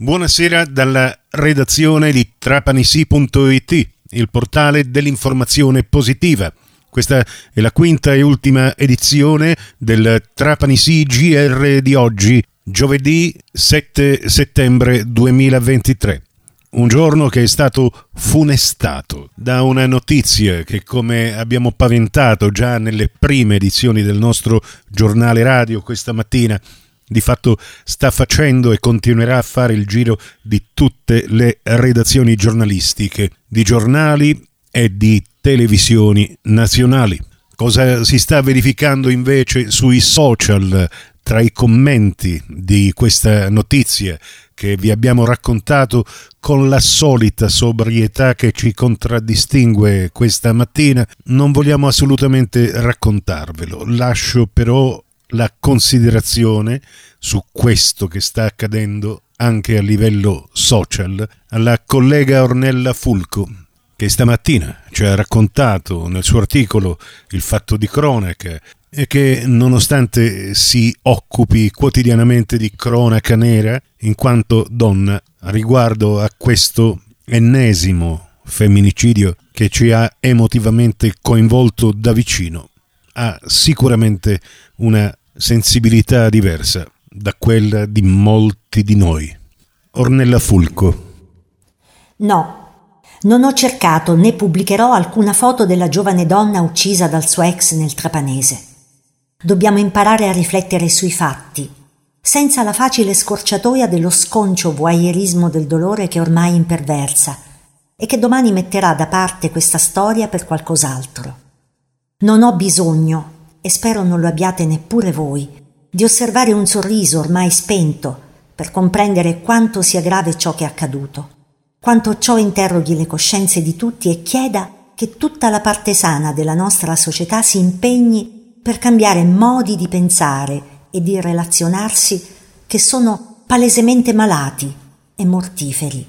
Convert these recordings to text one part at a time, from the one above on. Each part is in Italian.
Buonasera dalla redazione di trapanisi.it, il portale dell'informazione positiva. Questa è la quinta e ultima edizione del Trapanisi GR di oggi, giovedì 7 settembre 2023. Un giorno che è stato funestato da una notizia che, come abbiamo paventato già nelle prime edizioni del nostro giornale radio questa mattina, di fatto sta facendo e continuerà a fare il giro di tutte le redazioni giornalistiche, di giornali e di televisioni nazionali. Cosa si sta verificando invece sui social tra i commenti di questa notizia che vi abbiamo raccontato con la solita sobrietà che ci contraddistingue questa mattina, non vogliamo assolutamente raccontarvelo. Lascio però la considerazione su questo che sta accadendo anche a livello social alla collega Ornella Fulco, che stamattina ci ha raccontato nel suo articolo il fatto di cronaca e che nonostante si occupi quotidianamente di cronaca nera in quanto donna riguardo a questo ennesimo femminicidio che ci ha emotivamente coinvolto da vicino, ha sicuramente una sensibilità diversa da quella di molti di noi. Ornella Fulco. No, non ho cercato né pubblicherò alcuna foto della giovane donna uccisa dal suo ex nel Trapanese. Dobbiamo imparare a riflettere sui fatti, senza la facile scorciatoia dello sconcio voyeurismo del dolore che ormai imperversa e che domani metterà da parte questa storia per qualcos'altro. Non ho bisogno e spero non lo abbiate neppure voi, di osservare un sorriso ormai spento per comprendere quanto sia grave ciò che è accaduto, quanto ciò interroghi le coscienze di tutti e chieda che tutta la parte sana della nostra società si impegni per cambiare modi di pensare e di relazionarsi che sono palesemente malati e mortiferi.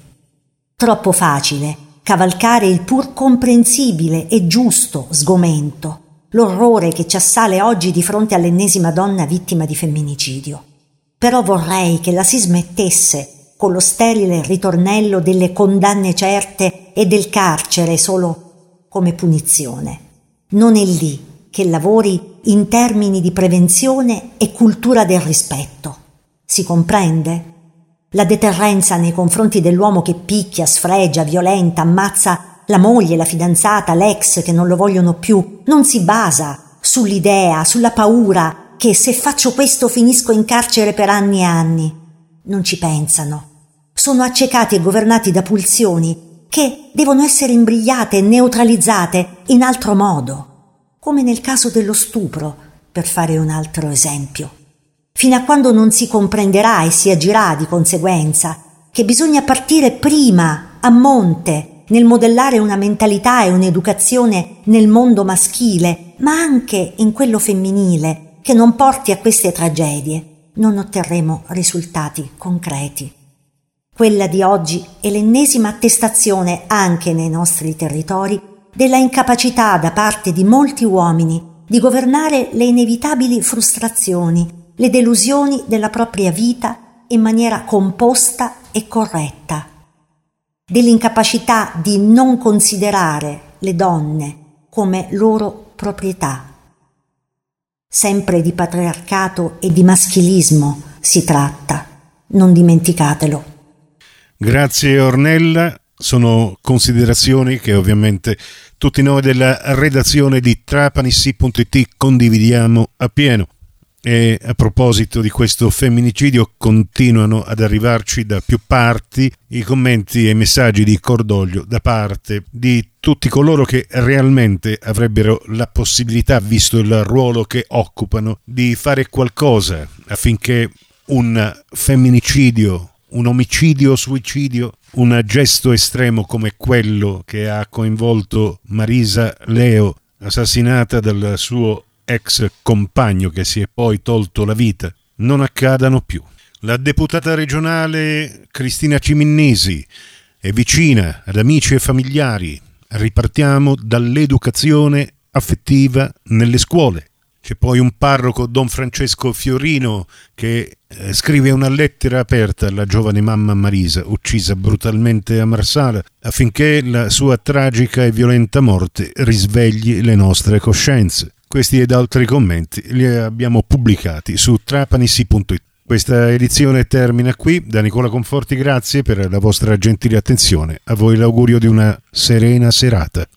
Troppo facile cavalcare il pur comprensibile e giusto sgomento l'orrore che ci assale oggi di fronte all'ennesima donna vittima di femminicidio. Però vorrei che la si smettesse con lo sterile ritornello delle condanne certe e del carcere solo come punizione. Non è lì che lavori in termini di prevenzione e cultura del rispetto. Si comprende? La deterrenza nei confronti dell'uomo che picchia, sfregia, violenta, ammazza la moglie, la fidanzata, l'ex che non lo vogliono più, non si basa sull'idea, sulla paura che se faccio questo finisco in carcere per anni e anni. Non ci pensano. Sono accecati e governati da pulsioni che devono essere imbrigliate e neutralizzate in altro modo, come nel caso dello stupro, per fare un altro esempio. Fino a quando non si comprenderà e si agirà di conseguenza che bisogna partire prima, a monte, nel modellare una mentalità e un'educazione nel mondo maschile, ma anche in quello femminile, che non porti a queste tragedie, non otterremo risultati concreti. Quella di oggi è l'ennesima attestazione anche nei nostri territori della incapacità da parte di molti uomini di governare le inevitabili frustrazioni, le delusioni della propria vita in maniera composta e corretta dell'incapacità di non considerare le donne come loro proprietà. Sempre di patriarcato e di maschilismo si tratta, non dimenticatelo. Grazie Ornella, sono considerazioni che ovviamente tutti noi della redazione di trapanissi.it condividiamo appieno. E a proposito di questo femminicidio continuano ad arrivarci da più parti i commenti e i messaggi di cordoglio da parte di tutti coloro che realmente avrebbero la possibilità, visto il ruolo che occupano, di fare qualcosa affinché un femminicidio, un omicidio, suicidio, un gesto estremo come quello che ha coinvolto Marisa Leo, assassinata dal suo ex compagno che si è poi tolto la vita, non accadano più. La deputata regionale Cristina Ciminnesi è vicina ad amici e familiari. Ripartiamo dall'educazione affettiva nelle scuole. C'è poi un parroco, Don Francesco Fiorino, che eh, scrive una lettera aperta alla giovane mamma Marisa, uccisa brutalmente a Marsala, affinché la sua tragica e violenta morte risvegli le nostre coscienze. Questi ed altri commenti li abbiamo pubblicati su trapanisi.it. Questa edizione termina qui. Da Nicola Conforti grazie per la vostra gentile attenzione. A voi l'augurio di una serena serata.